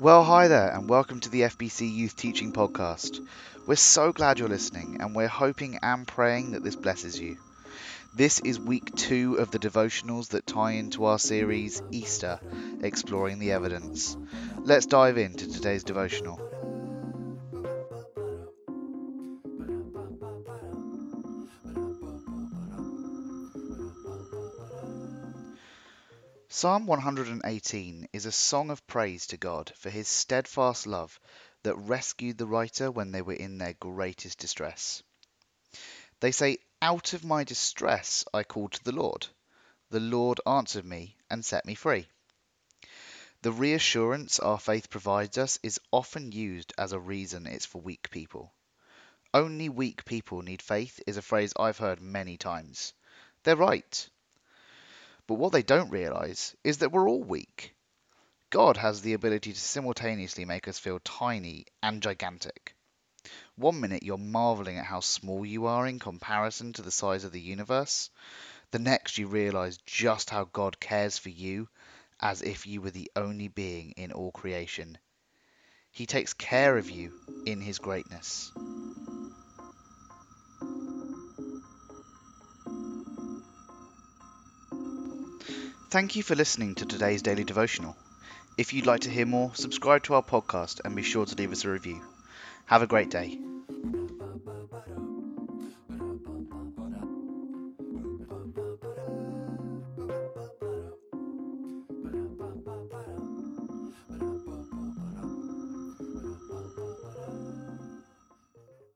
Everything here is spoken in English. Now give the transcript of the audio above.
Well, hi there, and welcome to the FBC Youth Teaching Podcast. We're so glad you're listening, and we're hoping and praying that this blesses you. This is week two of the devotionals that tie into our series Easter, Exploring the Evidence. Let's dive into today's devotional. Psalm 118 is a song of praise to God for his steadfast love that rescued the writer when they were in their greatest distress. They say, Out of my distress I called to the Lord. The Lord answered me and set me free. The reassurance our faith provides us is often used as a reason it's for weak people. Only weak people need faith is a phrase I've heard many times. They're right. But what they don't realize is that we're all weak. God has the ability to simultaneously make us feel tiny and gigantic. One minute you're marveling at how small you are in comparison to the size of the universe. The next you realize just how God cares for you as if you were the only being in all creation. He takes care of you in his greatness. Thank you for listening to today's daily devotional. If you'd like to hear more, subscribe to our podcast and be sure to leave us a review. Have a great day.